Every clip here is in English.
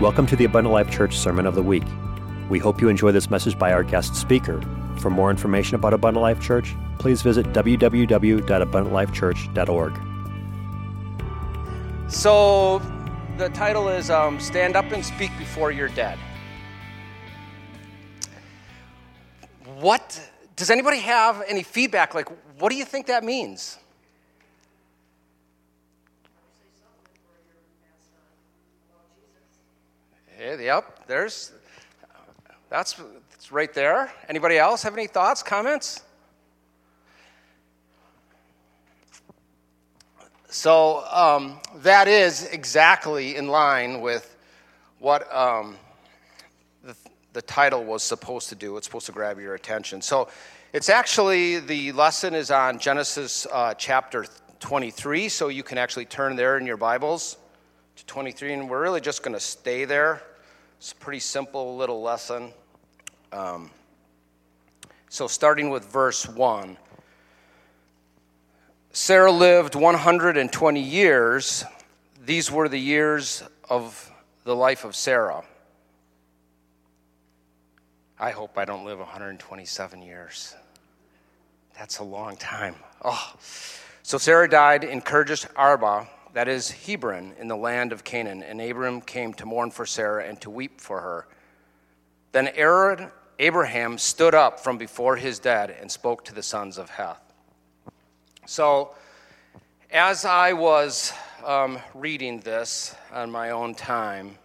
Welcome to the Abundant Life Church Sermon of the Week. We hope you enjoy this message by our guest speaker. For more information about Abundant Life Church, please visit www.abundantlifechurch.org. So, the title is um, Stand Up and Speak Before You're Dead. What does anybody have any feedback? Like, what do you think that means? Yep, there's that's, that's right there. Anybody else have any thoughts, comments? So um, that is exactly in line with what um, the, the title was supposed to do. It's supposed to grab your attention. So it's actually, the lesson is on Genesis uh, chapter 23, so you can actually turn there in your Bibles to 23, and we're really just going to stay there. It's a pretty simple little lesson. Um, so, starting with verse 1 Sarah lived 120 years. These were the years of the life of Sarah. I hope I don't live 127 years. That's a long time. Oh. So Sarah died in Kirjath Arba that is Hebron, in the land of Canaan. And Abram came to mourn for Sarah and to weep for her. Then Aaron, Abraham stood up from before his dead and spoke to the sons of Heth. So, as I was um, reading this on my own time,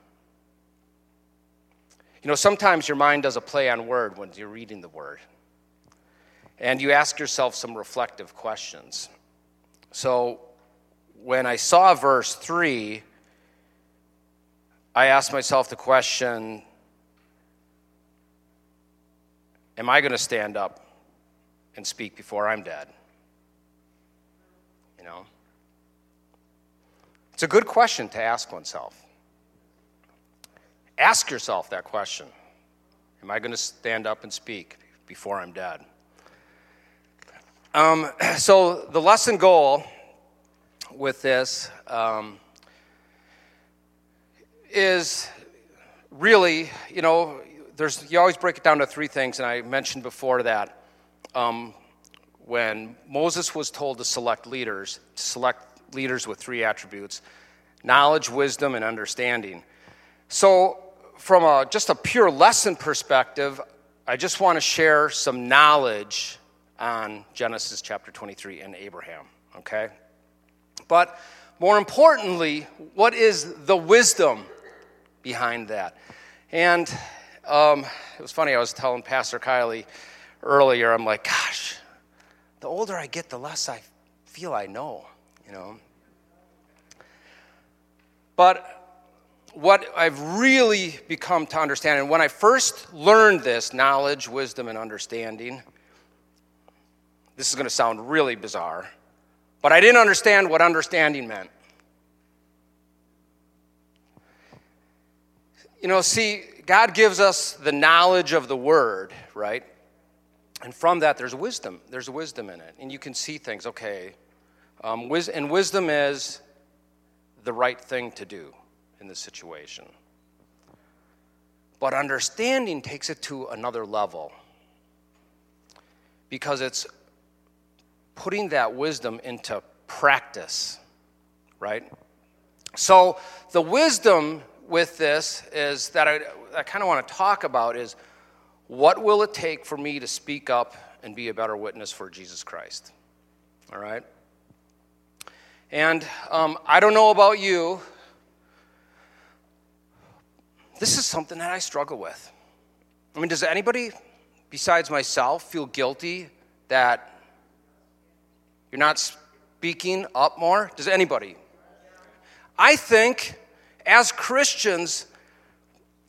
you know, sometimes your mind does a play on word when you're reading the word. And you ask yourself some reflective questions. So, when I saw verse 3, I asked myself the question Am I going to stand up and speak before I'm dead? You know? It's a good question to ask oneself. Ask yourself that question Am I going to stand up and speak before I'm dead? Um, so, the lesson goal with this um, is really, you know, there's, you always break it down to three things, and I mentioned before that um, when Moses was told to select leaders, to select leaders with three attributes knowledge, wisdom, and understanding. So, from a, just a pure lesson perspective, I just want to share some knowledge on Genesis chapter 23 and Abraham, okay? But more importantly, what is the wisdom behind that? And um, it was funny, I was telling Pastor Kylie earlier, I'm like, gosh, the older I get, the less I feel I know, you know. But what I've really become to understand, and when I first learned this knowledge, wisdom, and understanding, this is going to sound really bizarre. But I didn't understand what understanding meant. You know, see, God gives us the knowledge of the Word, right? And from that, there's wisdom. There's wisdom in it. And you can see things, okay. Um, wis- and wisdom is the right thing to do in this situation. But understanding takes it to another level because it's putting that wisdom into practice, right? So, the wisdom with this is that I, I kind of want to talk about is what will it take for me to speak up and be a better witness for Jesus Christ? All right? And um, I don't know about you, this is something that I struggle with. I mean, does anybody besides myself feel guilty that you're not speaking up more? Does anybody? I think as Christians,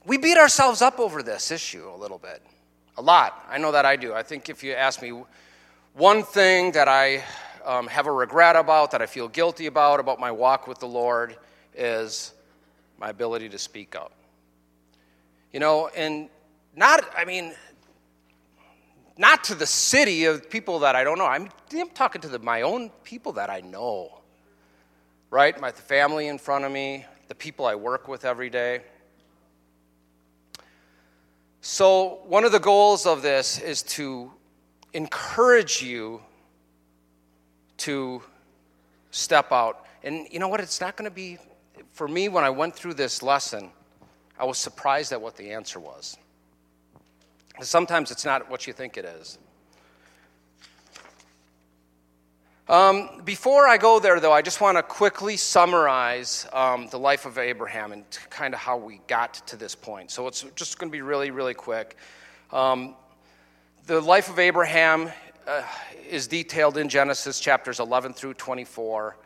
we beat ourselves up over this issue a little bit. A lot. I know that I do. I think if you ask me one thing that I um, have a regret about, that I feel guilty about, about my walk with the Lord, is my ability to speak up. You know, and not, I mean, not to the city of people that I don't know. I'm, I'm talking to the, my own people that I know, right? My family in front of me, the people I work with every day. So, one of the goals of this is to encourage you to step out. And you know what? It's not going to be, for me, when I went through this lesson, I was surprised at what the answer was. Sometimes it's not what you think it is. Um, before I go there, though, I just want to quickly summarize um, the life of Abraham and kind of how we got to this point. So it's just going to be really, really quick. Um, the life of Abraham uh, is detailed in Genesis chapters 11 through 24.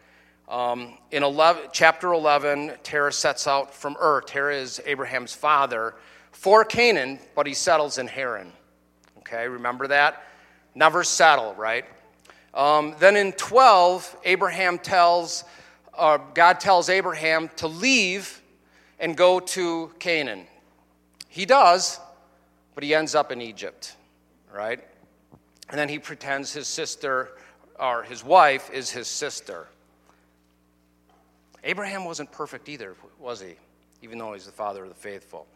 Um, in 11, chapter 11, Terah sets out from Ur. Terah is Abraham's father for Canaan, but he settles in Haran. Okay, remember that? Never settle, right? Um, then in 12, Abraham tells, uh, God tells Abraham to leave and go to Canaan. He does, but he ends up in Egypt, right? And then he pretends his sister or his wife is his sister. Abraham wasn't perfect either, was he? Even though he's the father of the faithful.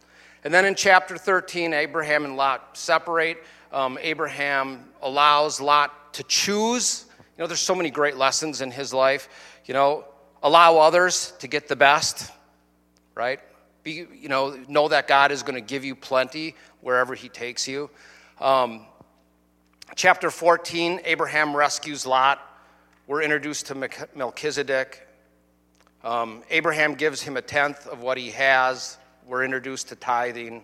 And then in chapter 13, Abraham and Lot separate. Um, Abraham allows Lot to choose. You know, there's so many great lessons in his life. You know, allow others to get the best, right? Be, you know, know that God is going to give you plenty wherever he takes you. Um, chapter 14, Abraham rescues Lot. We're introduced to Melchizedek. Um, Abraham gives him a tenth of what he has. We're introduced to tithing.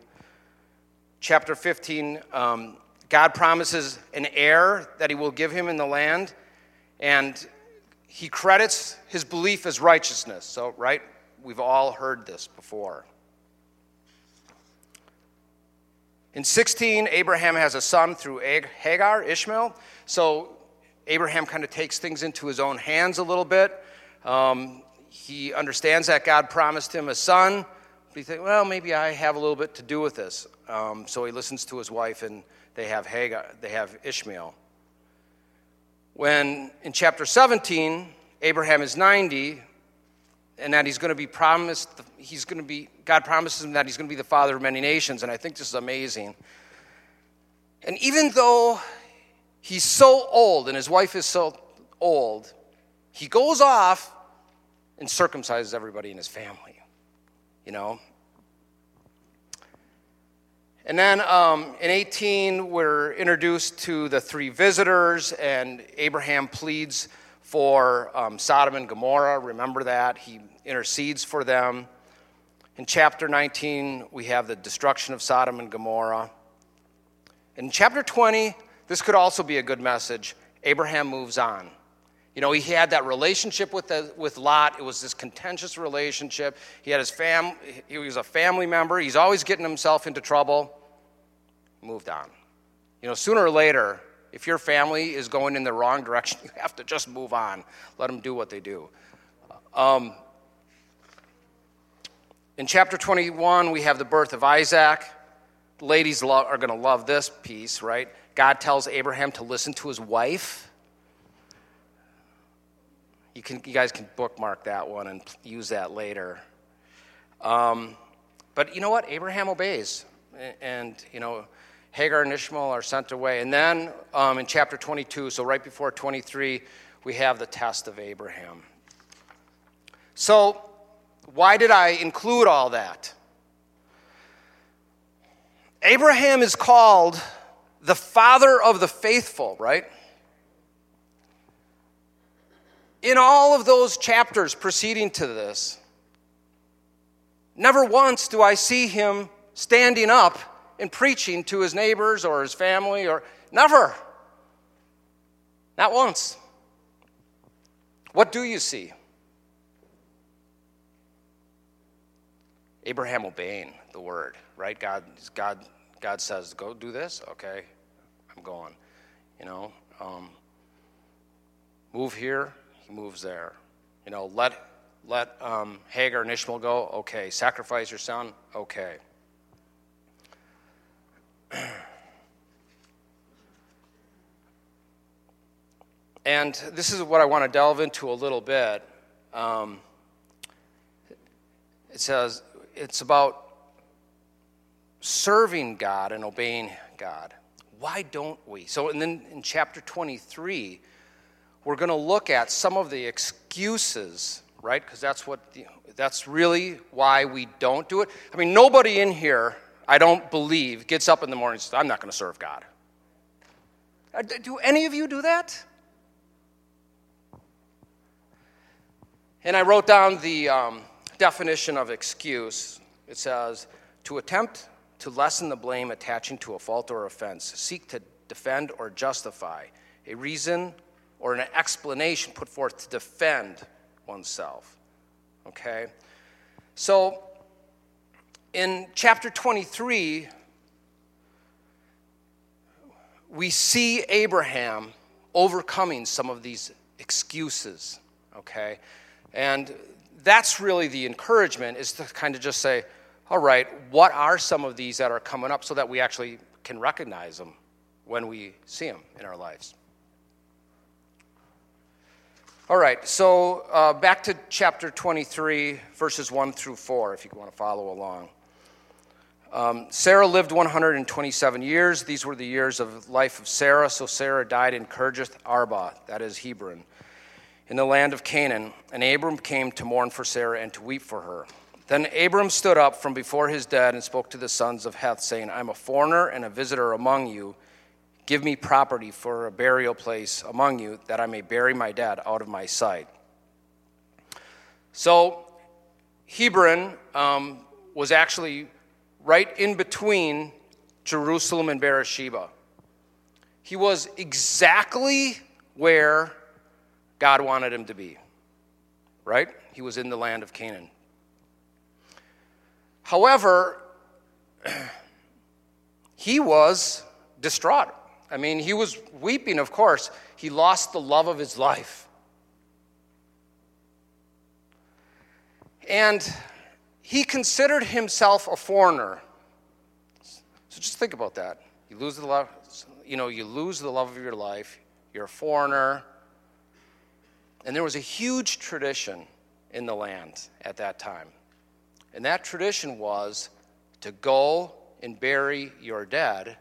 Chapter 15, um, God promises an heir that he will give him in the land, and he credits his belief as righteousness. So, right? We've all heard this before. In 16, Abraham has a son through Hagar, Ishmael. So Abraham kind of takes things into his own hands a little bit. Um, he understands that God promised him a son. He thinks, well, maybe I have a little bit to do with this. Um, so he listens to his wife, and they have Hagar, they have Ishmael. When in chapter 17, Abraham is 90, and that he's going to be promised, he's going to be, God promises him that he's going to be the father of many nations, and I think this is amazing. And even though he's so old and his wife is so old, he goes off and circumcises everybody in his family, you know? And then um, in 18, we're introduced to the three visitors, and Abraham pleads for um, Sodom and Gomorrah. Remember that. He intercedes for them. In chapter 19, we have the destruction of Sodom and Gomorrah. In chapter 20, this could also be a good message. Abraham moves on. You know, he had that relationship with, the, with Lot. It was this contentious relationship. He had his fam, he was a family member. He's always getting himself into trouble. Moved on. You know, sooner or later, if your family is going in the wrong direction, you have to just move on. Let them do what they do. Um, in chapter 21, we have the birth of Isaac. Ladies are going to love this piece, right? God tells Abraham to listen to his wife. You, can, you guys can bookmark that one and use that later. Um, but you know what? Abraham obeys. And, you know, Hagar and Ishmael are sent away. And then um, in chapter 22, so right before 23, we have the test of Abraham. So, why did I include all that? Abraham is called the father of the faithful, right? In all of those chapters preceding to this, never once do I see him standing up and preaching to his neighbors or his family or never. Not once. What do you see? Abraham obeying the word, right? God, God, God says, "Go do this." Okay, I'm going. You know, um, move here moves there. You know, let, let um, Hagar and Ishmael go. Okay. Sacrifice your son. Okay. and this is what I want to delve into a little bit. Um, it says it's about serving God and obeying God. Why don't we? So, and then in chapter 23, we're going to look at some of the excuses, right? Because that's what the, that's really why we don't do it. I mean, nobody in here, I don't believe, gets up in the morning and says, "I'm not going to serve God." Uh, do any of you do that? And I wrote down the um, definition of excuse. It says, to attempt to lessen the blame attaching to a fault or offense, seek to defend or justify, a reason or an explanation put forth to defend oneself. Okay? So, in chapter 23, we see Abraham overcoming some of these excuses, okay? And that's really the encouragement is to kind of just say, all right, what are some of these that are coming up so that we actually can recognize them when we see them in our lives? All right, so uh, back to chapter 23, verses 1 through 4, if you want to follow along. Um, Sarah lived 127 years. These were the years of life of Sarah. So Sarah died in Kirjath Arba, that is Hebron, in the land of Canaan. And Abram came to mourn for Sarah and to weep for her. Then Abram stood up from before his dead and spoke to the sons of Heth, saying, I'm a foreigner and a visitor among you. Give me property for a burial place among you, that I may bury my dead out of my sight. So, Hebron um, was actually right in between Jerusalem and Beersheba. He was exactly where God wanted him to be, right? He was in the land of Canaan. However, he was distraught. I mean, he was weeping, of course. He lost the love of his life. And he considered himself a foreigner. So just think about that. You lose the love, you know, you lose the love of your life. You're a foreigner. And there was a huge tradition in the land at that time. And that tradition was to go and bury your dead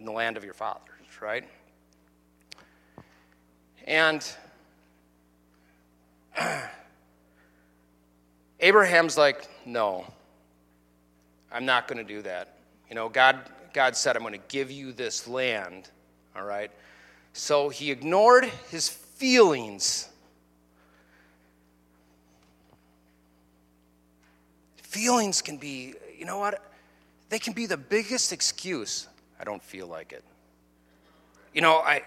in the land of your fathers, right? And Abraham's like, no, I'm not going to do that. You know, God, God said, I'm going to give you this land, all right? So he ignored his feelings Feelings can be, you know what? They can be the biggest excuse. I don't feel like it. You know, I,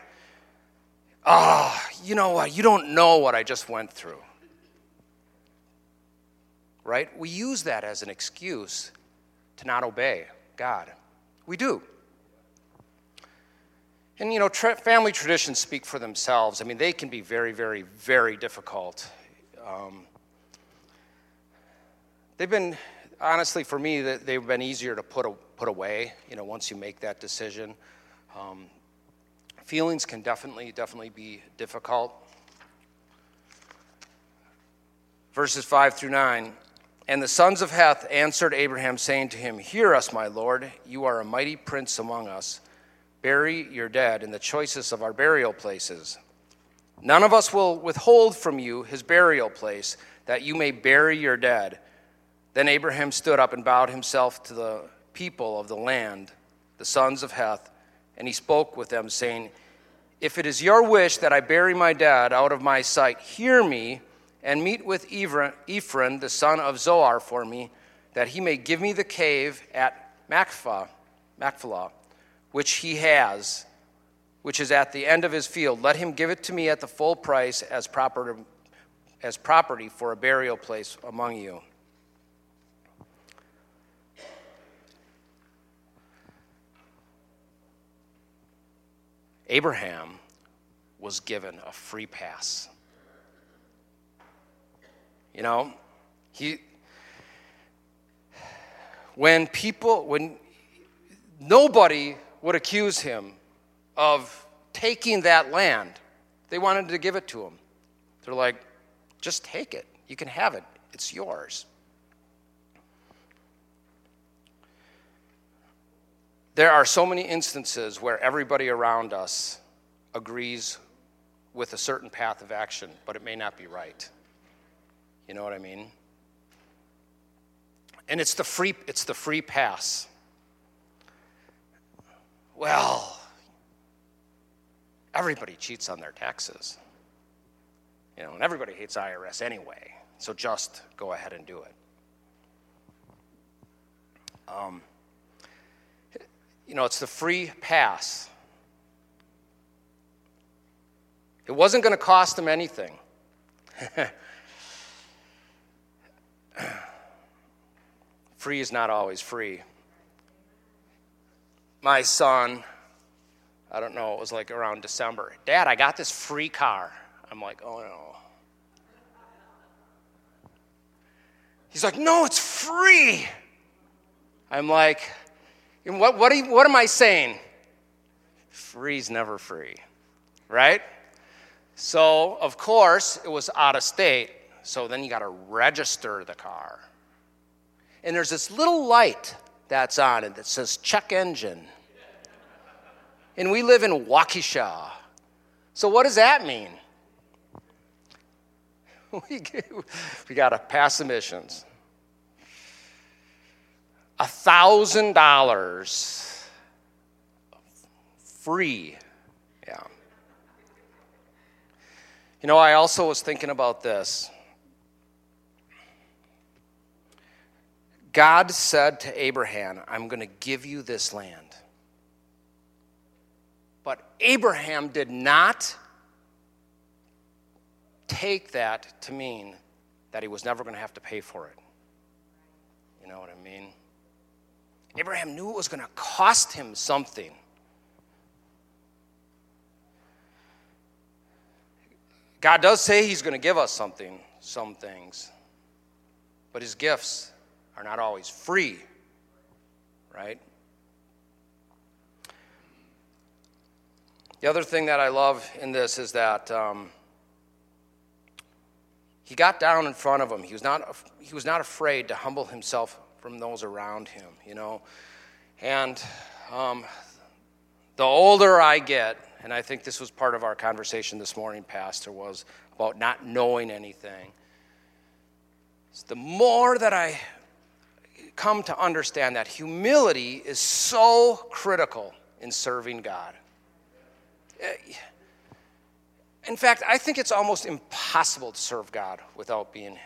ah, oh, you know what? You don't know what I just went through. Right? We use that as an excuse to not obey God. We do. And you know, tra- family traditions speak for themselves. I mean, they can be very, very, very difficult. Um, They've been, honestly, for me, they've been easier to put, put away, you know, once you make that decision. Um, feelings can definitely, definitely be difficult. Verses 5 through 9. And the sons of Heth answered Abraham, saying to him, Hear us, my lord, you are a mighty prince among us. Bury your dead in the choicest of our burial places. None of us will withhold from you his burial place, that you may bury your dead. Then Abraham stood up and bowed himself to the people of the land, the sons of Heth, and he spoke with them, saying, If it is your wish that I bury my dad out of my sight, hear me and meet with Ephron, the son of Zohar, for me, that he may give me the cave at Machpelah, Machpelah, which he has, which is at the end of his field. Let him give it to me at the full price as property, as property for a burial place among you. Abraham was given a free pass. You know, he when people when nobody would accuse him of taking that land. They wanted to give it to him. They're like, just take it. You can have it. It's yours. There are so many instances where everybody around us agrees with a certain path of action, but it may not be right. You know what I mean? And it's the free, it's the free pass. Well, everybody cheats on their taxes. You know, and everybody hates IRS anyway. So just go ahead and do it. Um, you know, it's the free pass. It wasn't going to cost them anything. free is not always free. My son, I don't know, it was like around December. Dad, I got this free car. I'm like, oh no. He's like, no, it's free. I'm like, what, what, you, what am I saying? Free's never free, right? So, of course, it was out of state. So then you got to register the car. And there's this little light that's on it that says check engine. And we live in Waukesha. So, what does that mean? we, we got to pass emissions. A thousand dollars free. Yeah. You know, I also was thinking about this. God said to Abraham, I'm going to give you this land. But Abraham did not take that to mean that he was never going to have to pay for it. You know what I mean? Abraham knew it was going to cost him something. God does say he's going to give us something, some things, but his gifts are not always free, right? The other thing that I love in this is that um, he got down in front of him. He was, not, he was not afraid to humble himself from those around him, you know. And um, the older I get, and I think this was part of our conversation this morning, Pastor, was about not knowing anything. the more that I come to understand that humility is so critical in serving God. Eh, in fact, I think it's almost impossible to serve God without being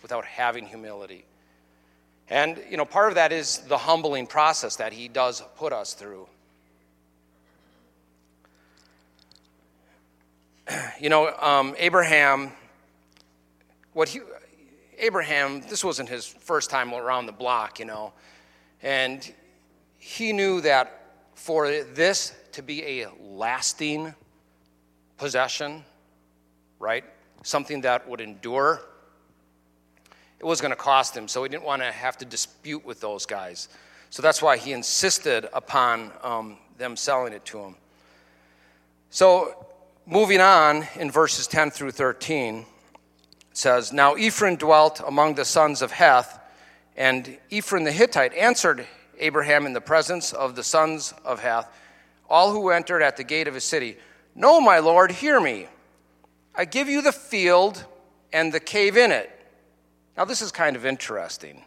without having humility. And you know, part of that is the humbling process that he does put us through. You know, um, Abraham, what he, Abraham, this wasn't his first time around the block, you know, and he knew that for this to be a lasting possession, right? Something that would endure. It was going to cost him, so he didn't want to have to dispute with those guys. So that's why he insisted upon um, them selling it to him. So, moving on in verses 10 through 13, it says, Now Ephron dwelt among the sons of Heth, and Ephron the Hittite answered Abraham in the presence of the sons of Heth all who entered at the gate of his city, No, my lord, hear me. I give you the field and the cave in it. Now, this is kind of interesting.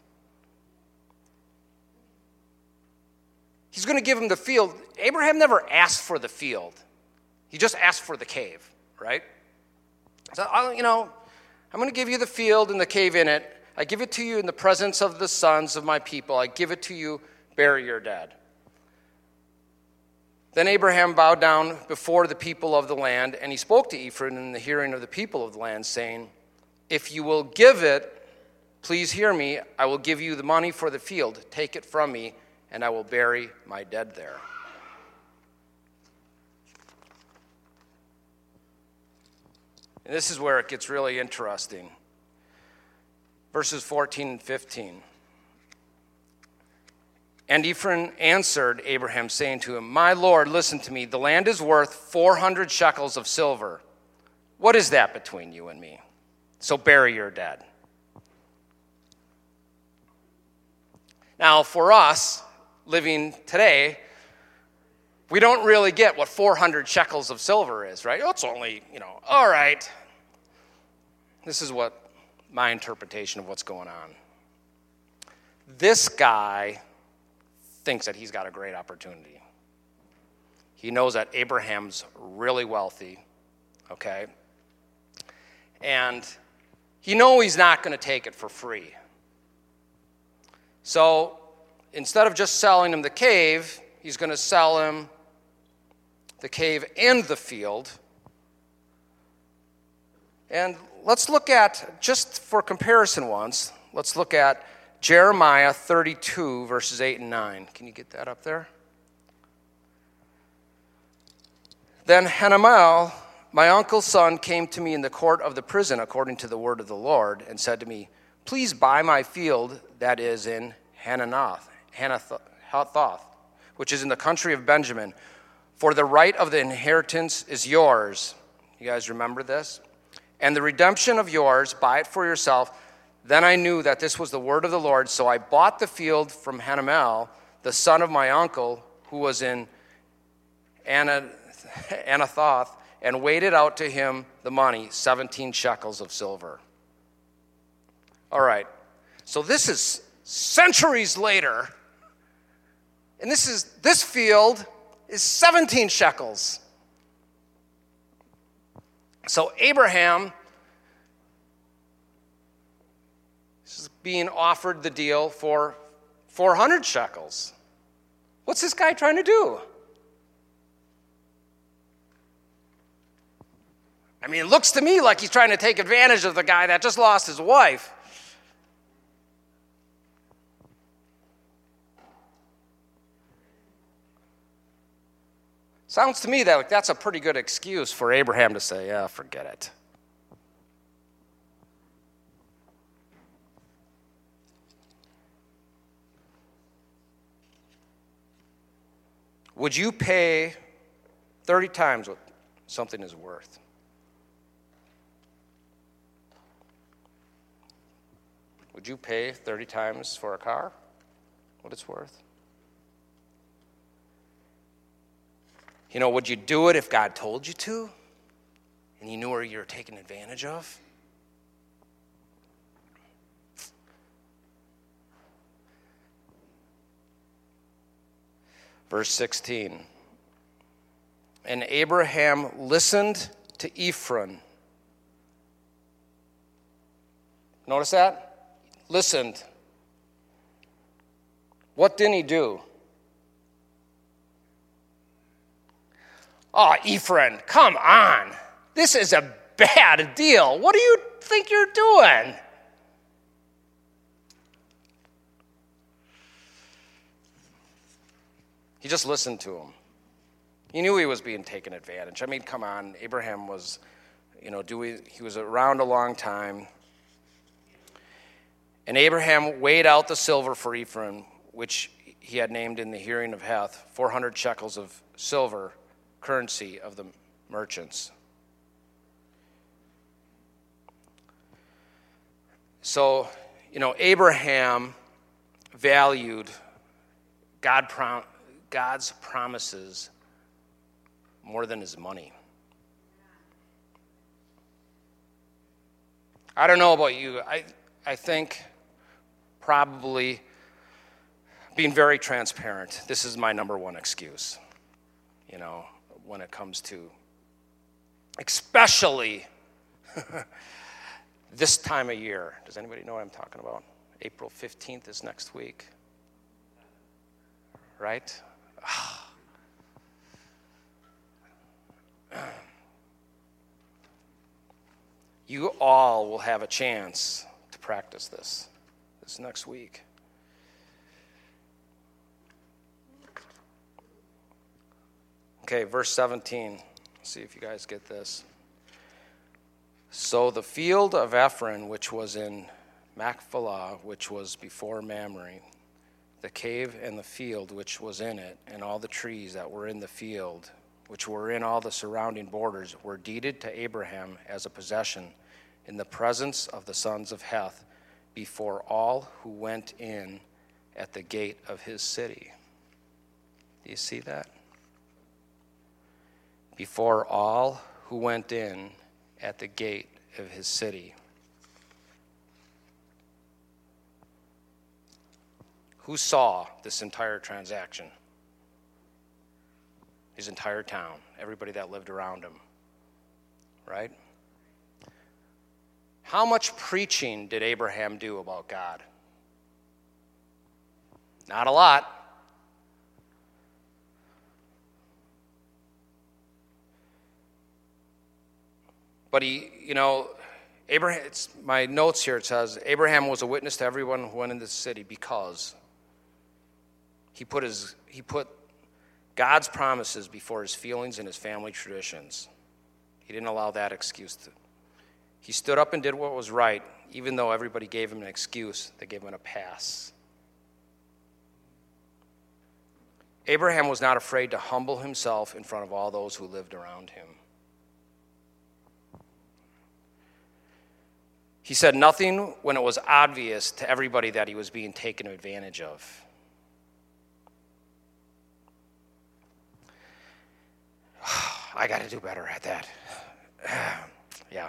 He's going to give him the field. Abraham never asked for the field, he just asked for the cave, right? So, you know, I'm going to give you the field and the cave in it. I give it to you in the presence of the sons of my people. I give it to you, bury your dead. Then Abraham bowed down before the people of the land, and he spoke to Ephron in the hearing of the people of the land, saying, If you will give it, please hear me. I will give you the money for the field. Take it from me, and I will bury my dead there. And this is where it gets really interesting. Verses 14 and 15. And Ephron answered Abraham, saying to him, My Lord, listen to me. The land is worth 400 shekels of silver. What is that between you and me? So bury your dead. Now, for us, living today, we don't really get what 400 shekels of silver is, right? It's only, you know, all right. This is what my interpretation of what's going on. This guy thinks that he's got a great opportunity. He knows that Abraham's really wealthy, okay? And he knows he's not going to take it for free. So instead of just selling him the cave, he's going to sell him the cave and the field. And let's look at, just for comparison once, let's look at Jeremiah 32, verses 8 and 9. Can you get that up there? Then Hanamel, my uncle's son, came to me in the court of the prison according to the word of the Lord and said to me, Please buy my field that is in Hananoth, Hanathoth, which is in the country of Benjamin, for the right of the inheritance is yours. You guys remember this? And the redemption of yours, buy it for yourself. Then I knew that this was the word of the Lord, so I bought the field from Hanamel, the son of my uncle, who was in Anathoth, and weighed out to him the money, 17 shekels of silver. All right, so this is centuries later, and this is this field is 17 shekels. So Abraham is being offered the deal for 400 shekels. What's this guy trying to do? I mean, it looks to me like he's trying to take advantage of the guy that just lost his wife. Sounds to me that like, that's a pretty good excuse for Abraham to say, yeah, forget it. Would you pay 30 times what something is worth? Would you pay 30 times for a car what it's worth? You know, would you do it if God told you to and you knew where you were taken advantage of? Verse 16. And Abraham listened to Ephron. Notice that? Listened. What didn't he do? Oh, Ephraim, come on. This is a bad deal. What do you think you're doing? He just listened to him. He knew he was being taken advantage. I mean, come on. Abraham was, you know, do we, he was around a long time. And Abraham weighed out the silver for Ephraim, which he had named in the hearing of Heth, 400 shekels of silver currency of the merchants. So, you know, Abraham valued God prom- God's promises more than his money. I don't know about you. I, I think probably being very transparent, this is my number one excuse. You know, when it comes to, especially this time of year. Does anybody know what I'm talking about? April 15th is next week. Right? You all will have a chance to practice this this next week. Okay, verse 17. Let's see if you guys get this. So the field of Ephron, which was in Machpelah, which was before Mamre, the cave and the field which was in it, and all the trees that were in the field, which were in all the surrounding borders, were deeded to Abraham as a possession in the presence of the sons of Heth before all who went in at the gate of his city. Do you see that? Before all who went in at the gate of his city. Who saw this entire transaction? His entire town, everybody that lived around him, right? How much preaching did Abraham do about God? Not a lot. But he, you know, Abraham, it's my notes here, it says, Abraham was a witness to everyone who went into the city because he put, his, he put God's promises before his feelings and his family traditions. He didn't allow that excuse to. He stood up and did what was right, even though everybody gave him an excuse, they gave him a pass. Abraham was not afraid to humble himself in front of all those who lived around him. He said nothing when it was obvious to everybody that he was being taken advantage of. I got to do better at that. yeah.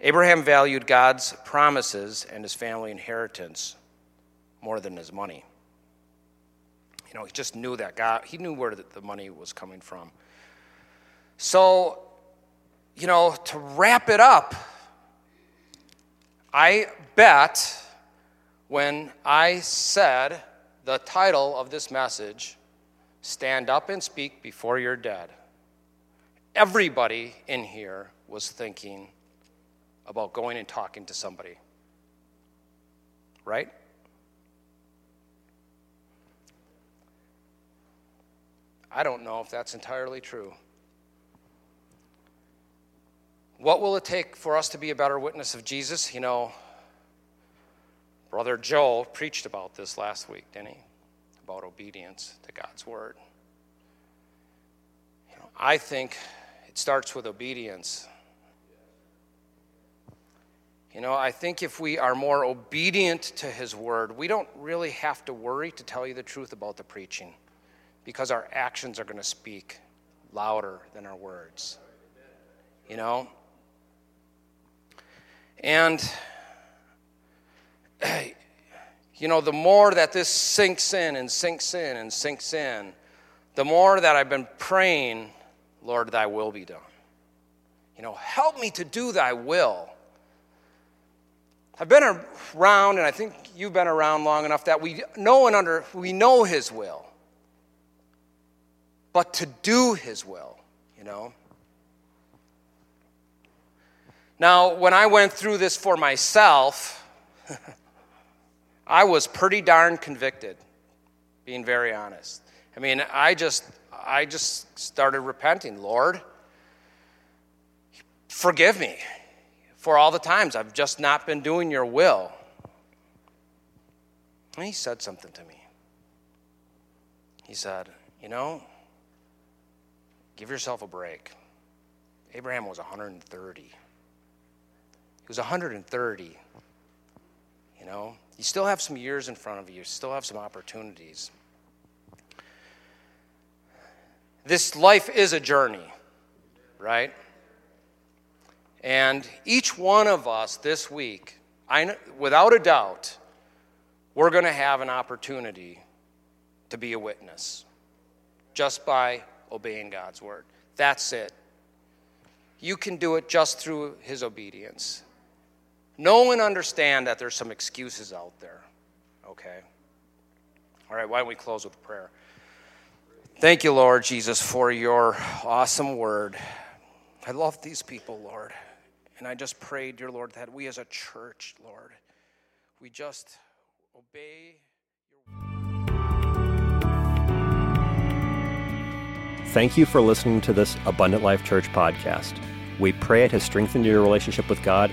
Abraham valued God's promises and his family inheritance more than his money. You know, he just knew that God, he knew where the money was coming from. So, you know, to wrap it up, I bet when I said the title of this message, Stand Up and Speak Before You're Dead, everybody in here was thinking about going and talking to somebody. Right? I don't know if that's entirely true. What will it take for us to be a better witness of Jesus? You know, Brother Joe preached about this last week, didn't he? About obedience to God's word. You know, I think it starts with obedience. You know, I think if we are more obedient to His word, we don't really have to worry, to tell you the truth, about the preaching because our actions are going to speak louder than our words. You know? And, you know, the more that this sinks in and sinks in and sinks in, the more that I've been praying, Lord, thy will be done. You know, help me to do thy will. I've been around, and I think you've been around long enough that we know and under we know his will. But to do his will, you know. Now, when I went through this for myself, I was pretty darn convicted, being very honest. I mean, I just I just started repenting, Lord. Forgive me for all the times I've just not been doing your will. And he said something to me. He said, You know, give yourself a break. Abraham was 130. He was 130. You know, you still have some years in front of you, you still have some opportunities. This life is a journey, right? And each one of us this week, I, without a doubt, we're going to have an opportunity to be a witness just by obeying God's word. That's it. You can do it just through his obedience. Know and understand that there's some excuses out there, okay? All right, why don't we close with prayer? Thank you, Lord Jesus, for your awesome word. I love these people, Lord. And I just pray, dear Lord, that we as a church, Lord, we just obey your Thank you for listening to this Abundant Life Church podcast. We pray it has strengthened your relationship with God